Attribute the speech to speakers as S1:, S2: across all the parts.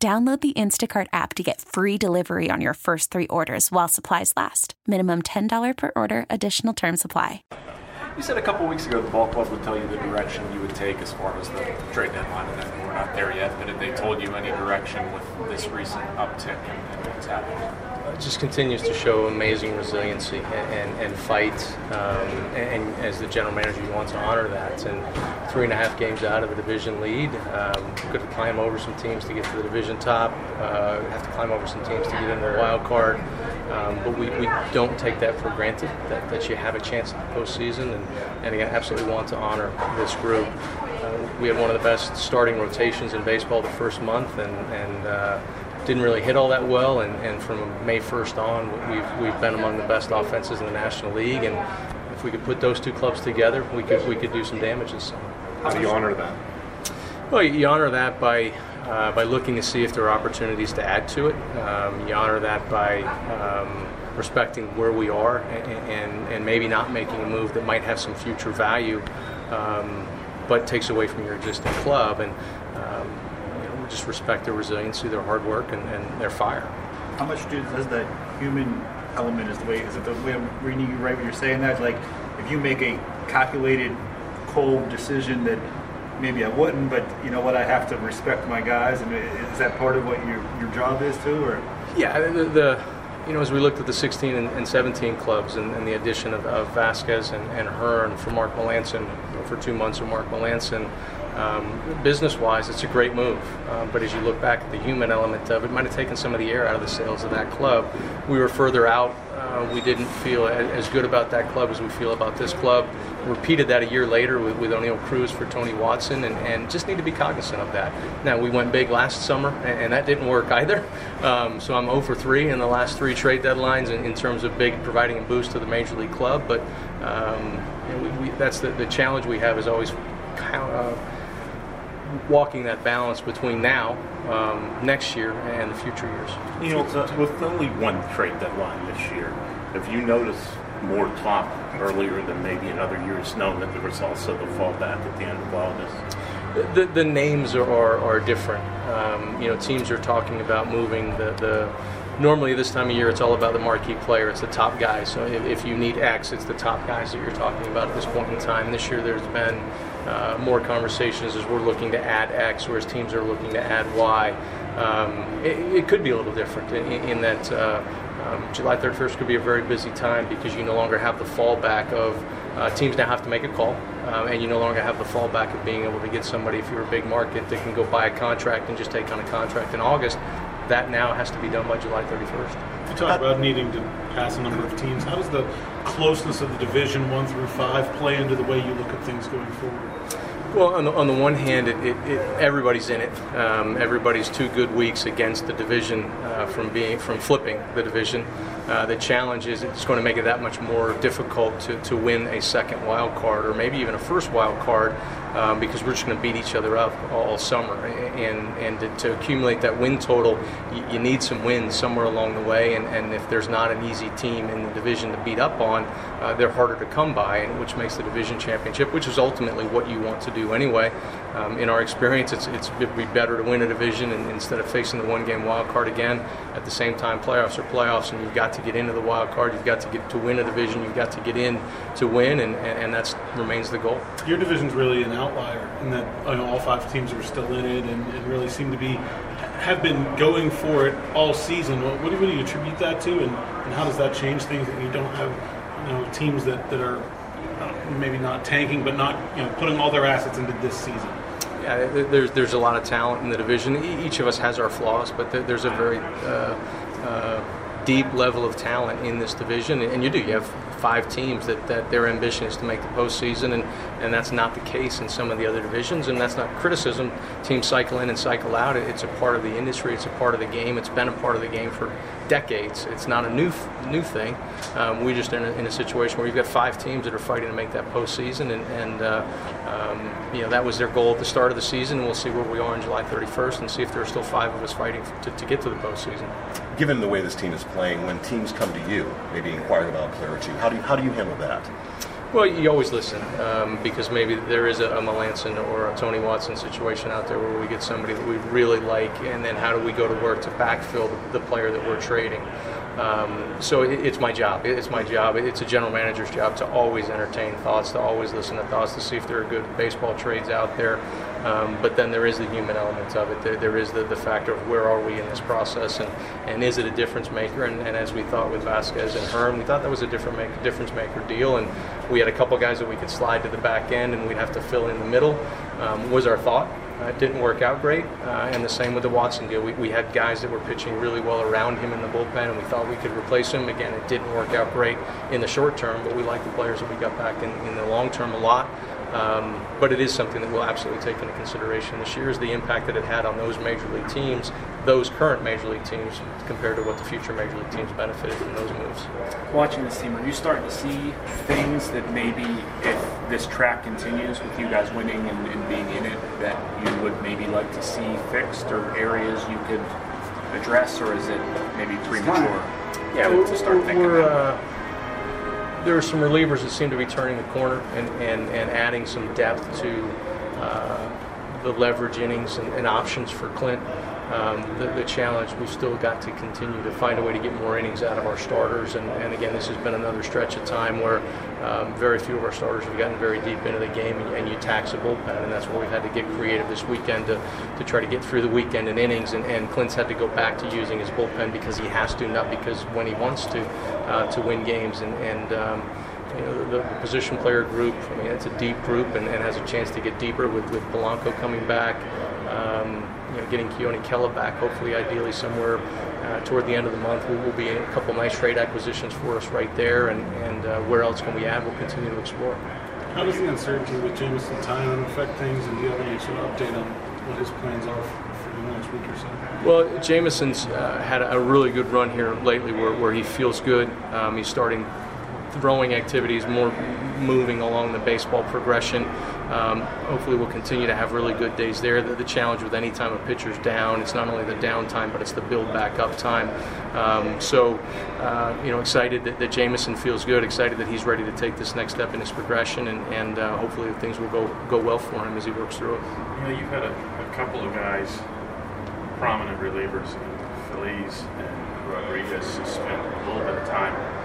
S1: Download the Instacart app to get free delivery on your first three orders while supplies last. Minimum $10 per order, additional term supply.
S2: You said a couple weeks ago the ball club would tell you the direction you would take as far as the trade deadline, and then we're not there yet. But have they told you any direction with this recent uptick and, what's happening?
S3: It just continues to show amazing resiliency and, and, and fight. Um, and, and, as the general manager, you want to honor that. And three and a half games out of a division lead, um, got to climb over some teams to get to the division top. Uh, have to climb over some teams to get into the wild card. Um, but we, we don't take that for granted that, that you have a chance at the postseason, and, and I absolutely want to honor this group. Uh, we had one of the best starting rotations in baseball the first month, and, and uh, didn't really hit all that well. And, and from May 1st on, we've, we've been among the best offenses in the National League. And if we could put those two clubs together, we could we could do some damage this summer.
S2: How do you honor that?
S3: Well, you honor that by uh, by looking to see if there are opportunities to add to it. Um, you honor that by um, respecting where we are and, and, and, maybe not making a move that might have some future value, um, but takes away from your existing club. And just respect their resiliency, their hard work, and, and their fire.
S4: How much do, does the human element is the way is it the way I'm reading you right when you're saying that? Like, if you make a calculated, cold decision that maybe I wouldn't, but you know what, I have to respect my guys, and is that part of what your your job is too, or?
S3: Yeah, the, the you know as we looked at the 16 and, and 17 clubs and, and, the addition of, of Vazquez and, and Hearn for Mark Melancon for two months of Mark Melancon. Um, business-wise, it's a great move, um, but as you look back at the human element of it, might have taken some of the air out of the sails of that club. We were further out uh, we didn't feel as good about that club as we feel about this club. Repeated that a year later with, with Oneil Cruz for Tony Watson, and, and, just need to be cognizant of that. Now, we went big last summer, and, and that didn't work either. Um, so I'm 0 for 3 in the last three trade deadlines in, in, terms of big providing a boost to the major league club. But um, you know, we, we, that's the, the challenge we have is always. Uh, walking that balance between now, um, next year, and the future years.
S5: You know, uh, with only one trade deadline this year, have you noticed more talk earlier than maybe in other years, knowing that there was also the fallback at the end of August?
S3: The, the names are, are, are different. Um, you know, teams are talking about moving the, the normally this time of year it's all about the marquee player it's the top guys so if, if, you need x it's the top guys that you're talking about at this point in time this year there's been uh, more conversations as we're looking to add X, whereas teams are looking to add Y. Um, it, it, could be a little different in, in that uh, um, July 31st could be a very busy time because you no longer have the fallback of uh, teams now have to make a call, um, and you no longer have the fallback of being able to get somebody if you're a big market that can go buy a contract and just take on a contract in August. That now has to be done by July 31st.
S6: You talk about needing to pass a number of teams. How does the closeness of the division one through five play into the way you look at things going forward?
S3: Well, on the, on the one hand, it, it, it, everybody's in it. Um, everybody's two good weeks against the division uh, from being from flipping the division. Uh, the challenge is it's going to make it that much more difficult to, to win a second wild card or maybe even a first wild card um, because we're just going to beat each other up all summer. And and to, to accumulate that win total, you, you, need some wins somewhere along the way. And, and if there's not an easy team in the division to beat up on, uh, they're harder to come by, and which makes the division championship, which is ultimately what you want to do anyway. Um, in our experience, it's, it's it'd be better to win a division and, instead of facing the one game wild card again. At the same time, playoffs are playoffs, and you've got to get into the wild card. You've got to get to win a division. You've got to get in to win, and, and, and that remains the goal.
S6: Your division's really an outlier in that you know, all five teams are still in it and, and, really seem to be have been going for it all season. What, what do you attribute that to, and, and how does that change things that you don't have you know teams that, that are uh, maybe not tanking but not you know putting all their assets into this season?
S3: Yeah, there's there's a lot of talent in the division. Each of us has our flaws, but there's a very uh, uh, deep level of talent in this division, and you do. You have five teams that, that their ambition is to make the postseason, and, and that's not the case in some of the other divisions, and that's not criticism. Teams cycle in and cycle out. It's a part of the industry. It's a part of the game. It's been a part of the game for decades. It's not a new new thing. Um, we just in a, in a situation where you've got five teams that are fighting to make that postseason, and, and uh, um, you know that was their goal at the start of the season. We'll see where we are on July 31st, and see if there are still five of us fighting to, to get to the postseason.
S7: Given the way this team is playing, when teams come to you, maybe inquire about a player or two, how do you, how do you handle that?
S3: Well, you always listen um, because maybe there is a, a Melancon or a Tony Watson situation out there where we get somebody that we really like, and then how do we go to work to backfill the, the player that we're trading? Um, so it, it's my job. It's my job. It's a general manager's job to always entertain thoughts, to always listen to thoughts, to see if there are good baseball trades out there. Um, but then there is the human element of it. There, there is the, the factor of where are we in this process, and, and is it a difference maker? And, and as we thought with Vazquez and Hearn, we thought that was a different make, difference maker deal. And we had a couple guys that we could slide to the back end, and we'd have to fill in the middle. Um, was our thought. Uh, it didn't work out great, uh, and the same with the Watson deal. We, we had guys that were pitching really well around him in the bullpen, and we thought we could replace him. Again, it didn't work out great in the short term, but we like the players that we got back in, in the long term a lot. Um, but it is something that we'll absolutely take into consideration this year is the impact that it had on those major league teams, those current major league teams, compared to what the future major league teams benefited from those moves.
S2: Watching this team, are you starting to see things that maybe if this track continues with you guys winning and, and being in it, that you would maybe like to see fixed or areas you could address, or is it maybe premature?
S3: yeah,
S2: to, to start thinking
S3: uh, there are some relievers that seem to be turning the corner and, and, and adding some depth to uh, the leverage innings and, and options for Clint. Um, the, the, challenge, we've still got to continue to find a way to get more innings out of our starters. And, and again, this has been another stretch of time where um, very few of our starters have gotten very deep into the game, and, and, you tax a bullpen. And that's where we've had to get creative this weekend to, to try to get through the weekend in innings. And, and Clint's had to go back to using his bullpen because he has to, not because when he wants to, uh, to win games. And, and um, you know, the, the, position player group, I mean, it's a deep group and, and has a chance to get deeper with, with Polanco coming back. Um, you know, getting Keone Kela back, hopefully, ideally somewhere uh, toward the end of the month, will, will be a couple nice trade acquisitions for us right there. And, and uh, where else can we add? We'll continue to explore.
S6: How does the uncertainty with Jameson Taillon affect things, and do you have any sort of update on what his plans are for the next week or so?
S3: Well, Jameson's uh, had a really good run here lately where, where he feels good. Um, he's starting throwing activities, more moving along the baseball progression. Um, hopefully, we'll continue to have really good days there. The, the, challenge with any time a pitcher's down, it's not only the downtime, but it's the build back up time. Um, so, uh, you know, excited that, that Jameson feels good, excited that he's ready to take this next step in his progression, and, and uh, hopefully things will go go well for him as he works through it.
S8: You know, you've had a, a couple of guys, prominent relievers, Feliz and Rodriguez, spent a little bit of time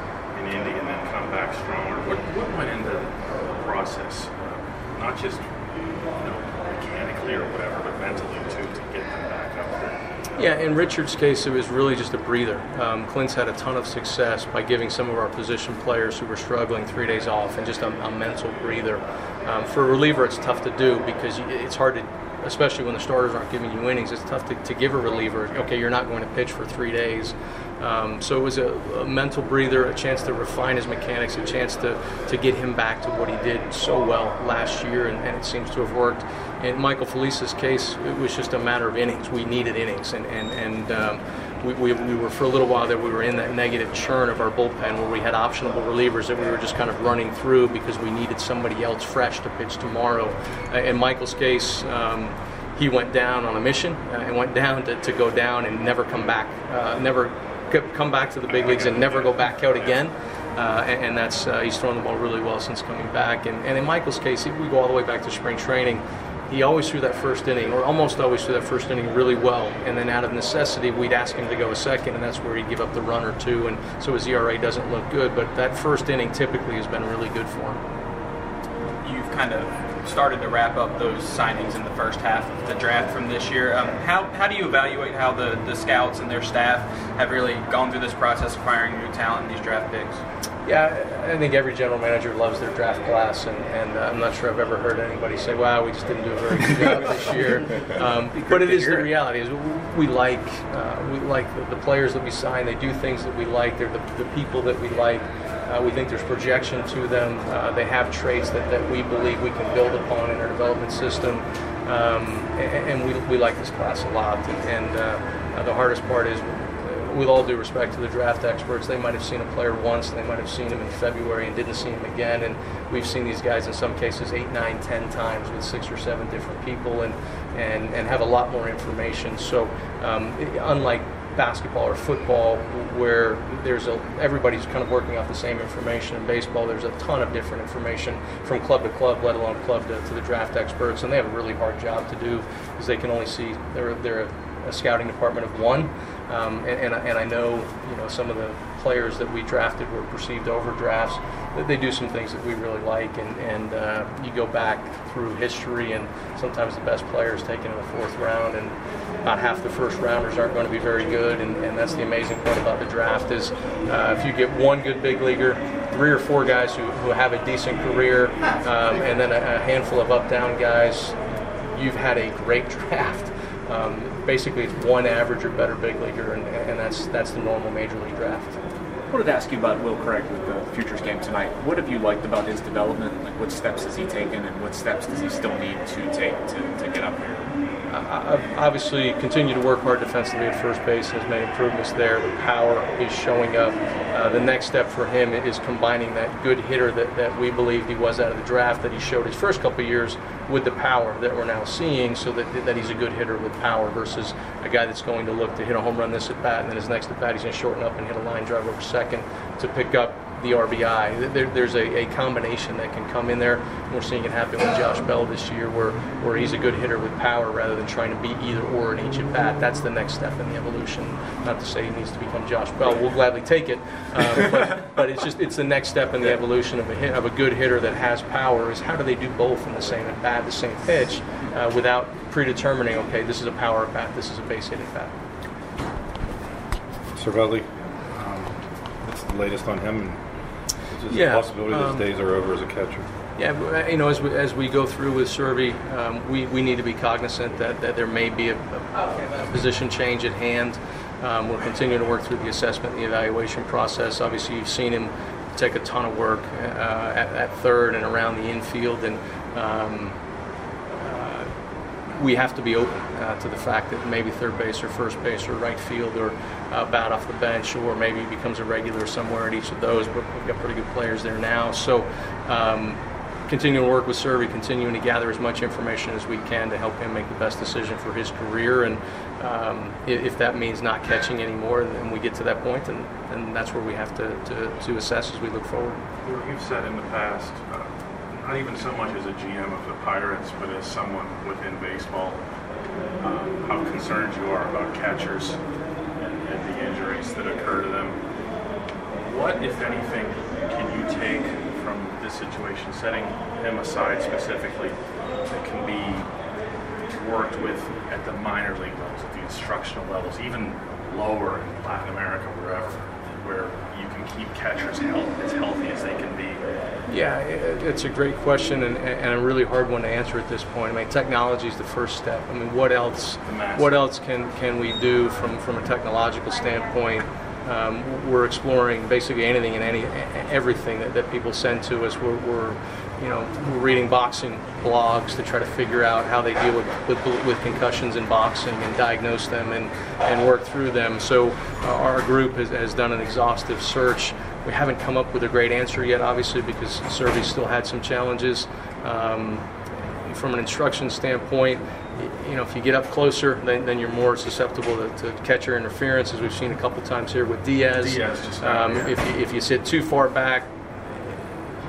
S8: Indy and then come back stronger. What, what went into the process? Uh, not just you know mechanically or whatever, but mentally too, to get them back up there.
S3: Yeah, in Richard's case, it was really just a breather. Um, Clint's had a ton of success by giving some of our position players who were struggling three days off and just a, a mental breather. Um, for a reliever, it's tough to do because it's hard to especially when the starters aren't giving you innings, it's tough to, to give a reliever, okay, you're not going to pitch for three days. Um, so it was a, a, mental breather, a chance to refine his mechanics, a chance to, to get him back to what he did so well last year, and, and it seems to have worked. In Michael Feliz's case, it was just a matter of innings. We needed innings, and, and, and um, we, we, we, were for a little while there. We were in that negative churn of our bullpen where we had optionable relievers that we were just kind of running through because we needed somebody else fresh to pitch tomorrow. Uh, in Michael's case. Um, he went down on a mission uh, and went down to, to go down and never come back, uh, never come back to the big leagues and never go back out again. Uh, and, and, that's uh, he's thrown the ball really well since coming back. And, and in Michael's case, if we go all the way back to spring training, he always threw that first inning, or almost always threw that first inning really well. And then out of necessity, we'd ask him to go a second, and that's where he'd give up the run or two. And so his ERA doesn't look good. But that first inning typically has been really good for him.
S9: You've kind of started to wrap up those signings in the first half of the draft from this year. Um, how, how do you evaluate how the, the scouts and their staff have really gone through this process acquiring new talent in these draft picks?
S3: Yeah, I think every general manager loves their draft class, and, and uh, I'm not sure I've ever heard anybody say, "Wow, we just didn't do a very good job this year." Um, but it is the reality. Is we like uh, we like the, the, players that we sign. They do things that we like. They're the, the people that we like. Uh, we think there's projection to them. Uh, they have traits that, that we believe we can build upon in our development system. Um, and, and we, we like this class a lot. And, and uh, the hardest part is with all due respect to the draft experts, they might have seen a player once, and they might have seen him in February and didn't see him again. And we've seen these guys in some cases eight, nine, ten times with six or seven different people, and and, and have a lot more information. So um, unlike basketball or football where there's a everybody's kind of working off the same information in baseball there's a ton of different information from club to club let alone club to, to the draft experts and they have a really hard job to do because they can only see they're, they're a, scouting department of one um, and, and, and, I know, you know, some of the players that we drafted were perceived overdrafts. That they do some things that we really like, and, and uh, you go back through history, and sometimes the best players taken in the fourth round, and about half the first rounders aren't going to be very good, and, and that's the amazing part about the draft is uh, if you get one good big leaguer, three or four guys who, who have a decent career, um, and then a, a handful of up-down guys, you've had a great draft. Um, basically, it's one average or better big leaguer, and, and that's that's the normal major league draft.
S2: I wanted to ask you about Will Craig with the Futures game tonight. What have you liked about his development? Like, what steps has he taken, and what steps does he still need to take to, to get up here?
S3: I've obviously continued to work hard defensively at first base and has made improvements there. The power is showing up. Uh, the next step for him is combining that good hitter that, that we believed he was out of the draft that he showed his first couple years with the power that we're now seeing so that, that he's a good hitter with power versus a guy that's going to look to hit a home run this at bat and then his next at bat he's going to shorten up and hit a line drive over second to pick up the RBI. There, there's a, a, combination that can come in there. We're seeing it happen with Josh Bell this year, where where he's a good hitter with power rather than trying to be either or in each at bat. That's the next step in the evolution. Not to say he needs to become Josh Bell. We'll gladly take it, um, but, but, it's just it's the next step in the evolution of a hit, of a good hitter that has power. Is how do they do both in the same at bat, the same pitch, uh, without predetermining? Okay, this is a power at bat. This is a base hit at bat.
S10: Cervelli, um, what's the latest on him? Is
S3: yeah,
S10: a possibility um, his days are over as a catcher?
S3: Yeah, uh, you know, as we, as we go through with Servy, um, we, we need to be cognizant that, that there may be a, a, a position change at hand. Um, we're continuing to work through the assessment and the evaluation process. Obviously, you've seen him take a ton of work uh, at, at, third and around the infield, and um, we have to be open uh, to the fact that maybe third base or first base or right field or uh, bat off the bench or maybe becomes a regular somewhere at each of those. But we've got pretty good players there now. So um, continuing to work with Servy, continuing to gather as much information as we can to help him make the best decision for his career. And um, if that means not catching anymore, and we get to that point, then, then that's where we have to, to, to assess as we look forward.
S8: You've said in the past, uh, not even so much as a GM of the Pirates, but as someone within baseball, um, how concerned you are about catchers and, and, the injuries that occur to them. What, if anything, can you take from this situation, setting him aside specifically, that can be worked with at the minor league levels, at the instructional levels, even lower in Latin America, wherever, where you can keep catchers health, as healthy as they can be?
S3: Yeah, it's a great question and, and, a really hard one to answer at this point. I mean, technology is the first step. I mean, what else? What else can, can we do from, from a technological standpoint? Um, we're exploring basically anything and any everything that, that people send to us. We're, we're you know, we're reading boxing blogs to try to figure out how they deal with, with, with concussions in boxing and diagnose them and, and work through them. So uh, our group has, has done an exhaustive search. We haven't come up with a great answer yet, obviously, because Servy still had some challenges. Um, from an instruction standpoint, you know, if you get up closer, then, then you're more susceptible to, to, catcher interference, as we've seen a couple times here with Diaz.
S8: Diaz just um,
S3: if, you, if you sit too far back,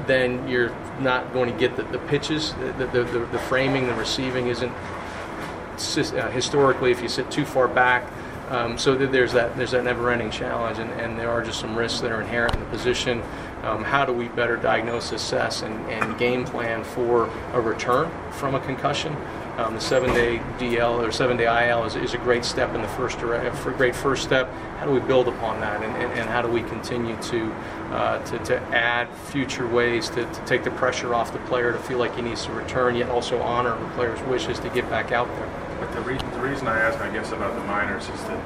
S3: then you're not going to get the, the pitches, the, the, the, the framing, the receiving isn't uh, historically if you sit too far back. Um, so there's that there's that never-ending challenge, and, and there are just some risks that are inherent in the position. Um, how do we better diagnose, assess, and, and game plan for a return from a concussion? Um, the seven-day DL or seven-day IL is, is a great step in the first direct, a great first step. How do we build upon that, and, and, and how do we continue to, uh, to to add future ways to, to take the pressure off the player to feel like he needs to return, yet also honor the player's wishes to get back out there.
S8: But the, re- the reason I ask, I guess, about the minors is that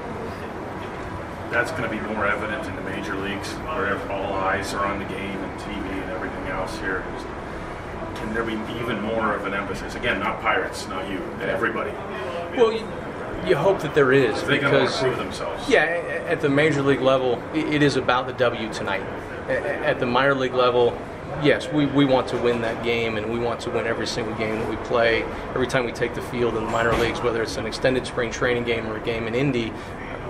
S8: that's going to be more evident in the major leagues, where all eyes are on the game and TV and everything else here. Can there be even more of an emphasis? Again, not Pirates, not you, everybody.
S3: Well, you, you hope that there is
S8: to
S3: because
S8: prove themselves.
S3: Yeah, at the major league level, it is about the W tonight. At the minor league level, yes, we, we want to win that game, and we want to win every single game that we play. Every time we take the field in the minor leagues, whether it's an extended spring training game or a game in Indy,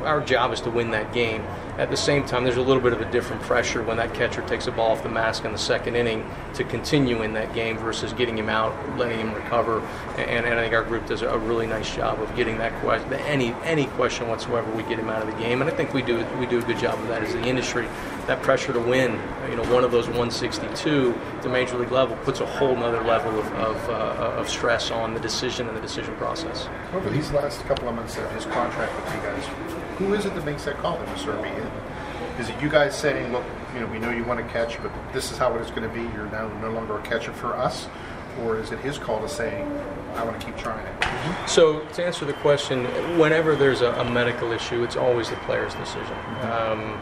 S3: our job is to win that game. At the same time, there's a little bit of a different pressure when that catcher takes a ball off the mask in the second inning to continue in that game versus getting him out, letting him recover. And, and I think our group does a really nice job of getting that question, any any question whatsoever, we get him out of the game. And I think we do we do a good job of that as the industry. That pressure to win, you know, one of those 162 at the major league level puts a whole other level of, of, uh, of stress on the decision and the decision process.
S11: Over these last couple of months of his contract with you guys, who is it that makes that call to Servy? Is it you guys saying, look, you know, we know you want to catch, but this is how it is going to be. You're now no longer a catcher for us, or is it his call to say, I want to keep trying it?
S3: So to answer the question, whenever there's a, a medical issue, it's always the player's decision. Um,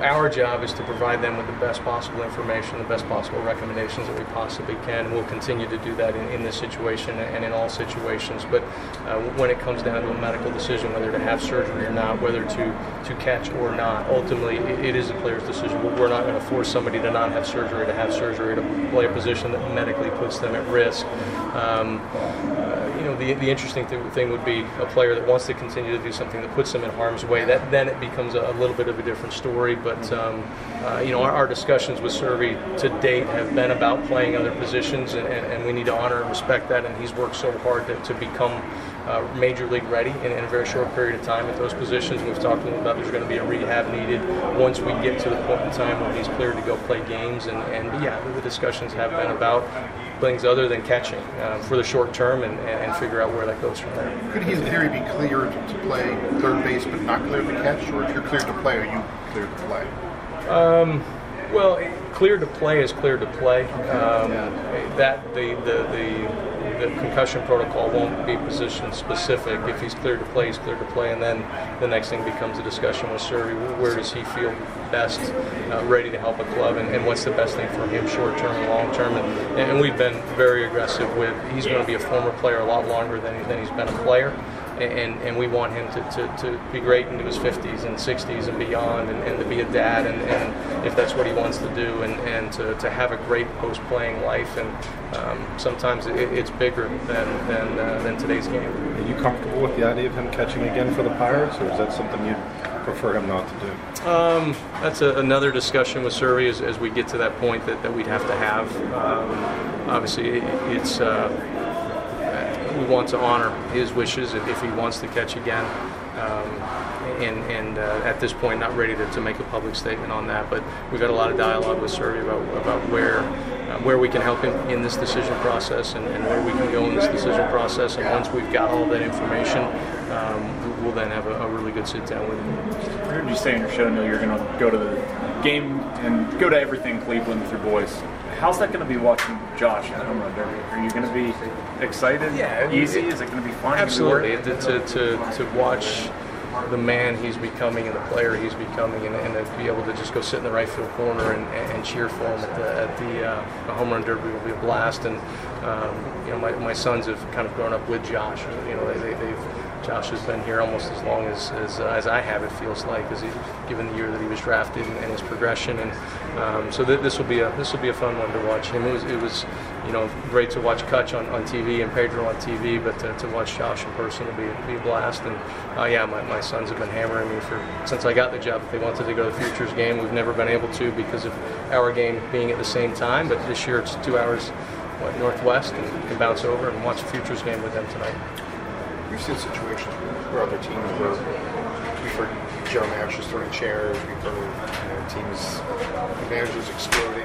S3: our job is to provide them with the best possible information, the best possible recommendations that we possibly can. We'll continue to do that in, in this situation and in all situations. But uh, when it comes down to a medical decision, whether to have surgery or not, whether to, to catch or not, ultimately it, it is a player's decision. We're not going to force somebody to not have surgery, to have surgery, to play a position that medically puts them at risk. Um, know, the, the interesting th- thing would be a player that wants to continue to do something that puts them in harm's way. That then it becomes a, a little bit of a different story. But um, uh, you know, our, our discussions with Servy to date have been about playing other positions, and, and, and we need to honor and respect that. And he's worked so hard to, to become uh, major league ready in, in a very short period of time at those positions. We've talked to him about there's going to be a rehab needed once we get to the point in time when he's cleared to go play games. And, and yeah, the discussions have been about things other than catching uh, for the short term and, and figure out where that goes from there.
S11: Could he, in theory, be cleared to play third base but not cleared to catch? Or if you're cleared to play, are you cleared to play?
S3: Um, well, clear to play is clear to play. Um, that the, the the the concussion protocol won't be position specific. If he's cleared to play, he's cleared to play, and then the next thing becomes a discussion with Servy. Where does he feel best, uh, ready to help a club, and, and, what's the best thing for him, short term and long term? And, and, we've been very aggressive with. He's going to be a former player a lot longer than, than he's been a player and, and we want him to, to, to be great into his 50s and 60s and beyond and, to be a dad and, if that's what he wants to do and, to, to have a great post-playing life and um, sometimes it, it's bigger than, than, uh, than today's game.
S10: Are you comfortable with the idea of him catching again for the Pirates or is that something you'd prefer him not to do?
S3: Um, that's a, another discussion with Servy as, as, we get to that point that, that we'd have to have. Um, obviously, it, it's uh, we want to honor his wishes if, if he wants to catch again. Um, and, and uh, at this point, not ready to, to make a public statement on that. But we've had a lot of dialogue with Servy about, about where uh, where we can help him in this decision process and, and, where we can go in this decision process. And once we've got all that information, um, we'll then have a, a, really good sit down with him.
S2: I heard you say in your show, Neal, you're going to go to the game and go to everything Cleveland with your boys. How's that going to be watching Josh at home run derby? Are you going to be excited?
S3: Yeah,
S2: easy. Is it going to be fun?
S3: Absolutely. To, to, to, to watch the man he's becoming and the player he's becoming, and, and, to be able to just go sit in the right field corner and, and cheer for him at the, at the, uh, the home run derby will be a blast. And um, you know, my, my sons have kind of grown up with Josh. You know, they, they, have Josh has been here almost as long as as, uh, as I have. It feels like, as he, given the year that he was drafted and, and his progression, and um, so th- this will be a this will be a fun one to watch him. It was it was you know great to watch Cutch on, on TV and Pedro on TV, but to, to watch Josh in person will be be a blast. And uh, yeah, my, my sons have been hammering me for since I got the job that they wanted to go to the Futures game. We've never been able to because of our game being at the same time, but this year it's two hours. What, northwest and can bounce over and watch a futures game with them tonight.
S11: We've seen situations where other teams where we've heard general managers throwing chairs, we've heard you know, teams, the managers exploding.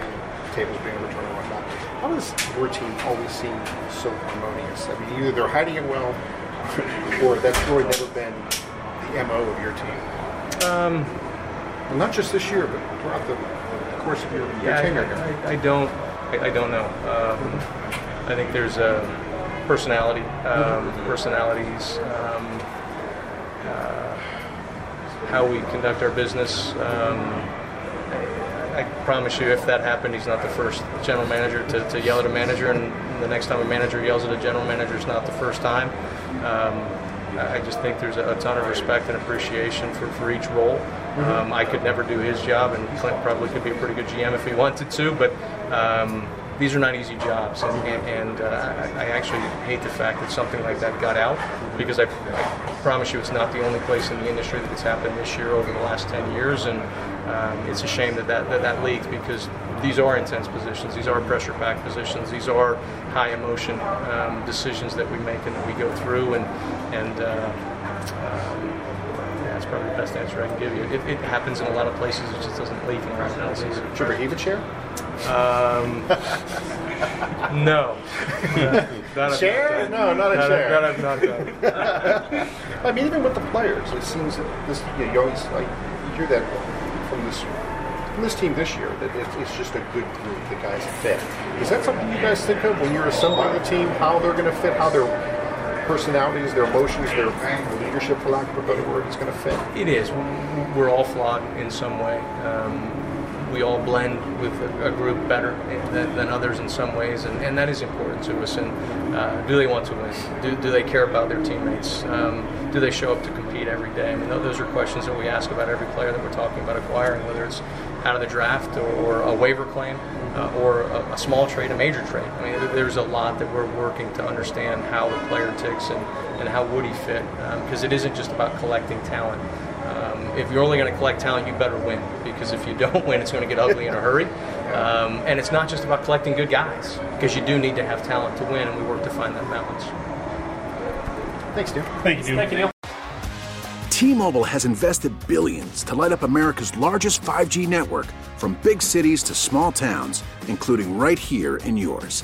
S11: tables being overturned and whatnot. How does your team always seem so harmonious? I mean, either they're hiding it well, or that's really never been the mo of your team.
S3: Um,
S11: well, not just this year, but throughout the course of your, your
S3: yeah,
S11: tenure
S3: I,
S11: here.
S3: I, I don't. I, I don't know. Um, I think there's a personality, um, personalities, um, uh, how we conduct our business. Um, I, I promise you, if that happened, he's not the first general manager to, to yell at a manager, and the next time a manager yells at a general manager, it's not the first time. Um, I just think there's a, a ton of respect and appreciation for, for each role. Um, I could never do his job, and Clint probably could be a pretty good GM if he wanted to, but um, these are not easy jobs. And, and, uh, I, actually hate the fact that something like that got out because I, I promise you it's not the only place in the industry that it's happened this year over the last 10 years. And um, it's a shame that that, that that leaked because these are intense positions, these are pressure packed positions, these are high emotion um, decisions that we make and that we go through. And, and uh, um, that's probably the best answer I can give you. It, it happens in a lot of places, it just doesn't leak in everyone else's.
S11: Did you ever heave a chair?
S3: Um, no. That I've
S11: chair?
S3: not.
S11: No, not a
S3: I've-
S11: chair.
S3: That I've not.
S11: I mean, even with the players, it seems that this you, know, you always like you hear that from this from this team this year that it's, it's just a good group. The guys fit. Is that something you guys think of when you're assembling the team? How they're going to fit? How their personalities, their emotions, their leadership, for lack of a better word, is going to fit?
S3: It is. We're all flawed in some way. Um, we all blend with a, group better than, than others in some ways, and, and that is important to us. And uh, do they want to win? Do, do they care about their teammates? Um, do they show up to compete every day? I mean, those are questions that we ask about every player that we're talking about acquiring, whether it's out of the draft or, or a waiver claim uh, or a, a small trade, a major trade. I mean, there's a lot that we're working to understand how the player ticks and, and how would he fit, because it isn't just about collecting talent. If you're only going to collect talent, you better win because if you don't win, it's going to get ugly in a hurry. Um, and it's not just about collecting good guys because you do need to have talent to win, and we work to find that balance.
S11: Thanks, dude.
S6: Thank you,
S3: Thank you, Neal.
S12: T-Mobile has invested billions to light up America's largest 5G network from big cities to small towns, including right here in yours.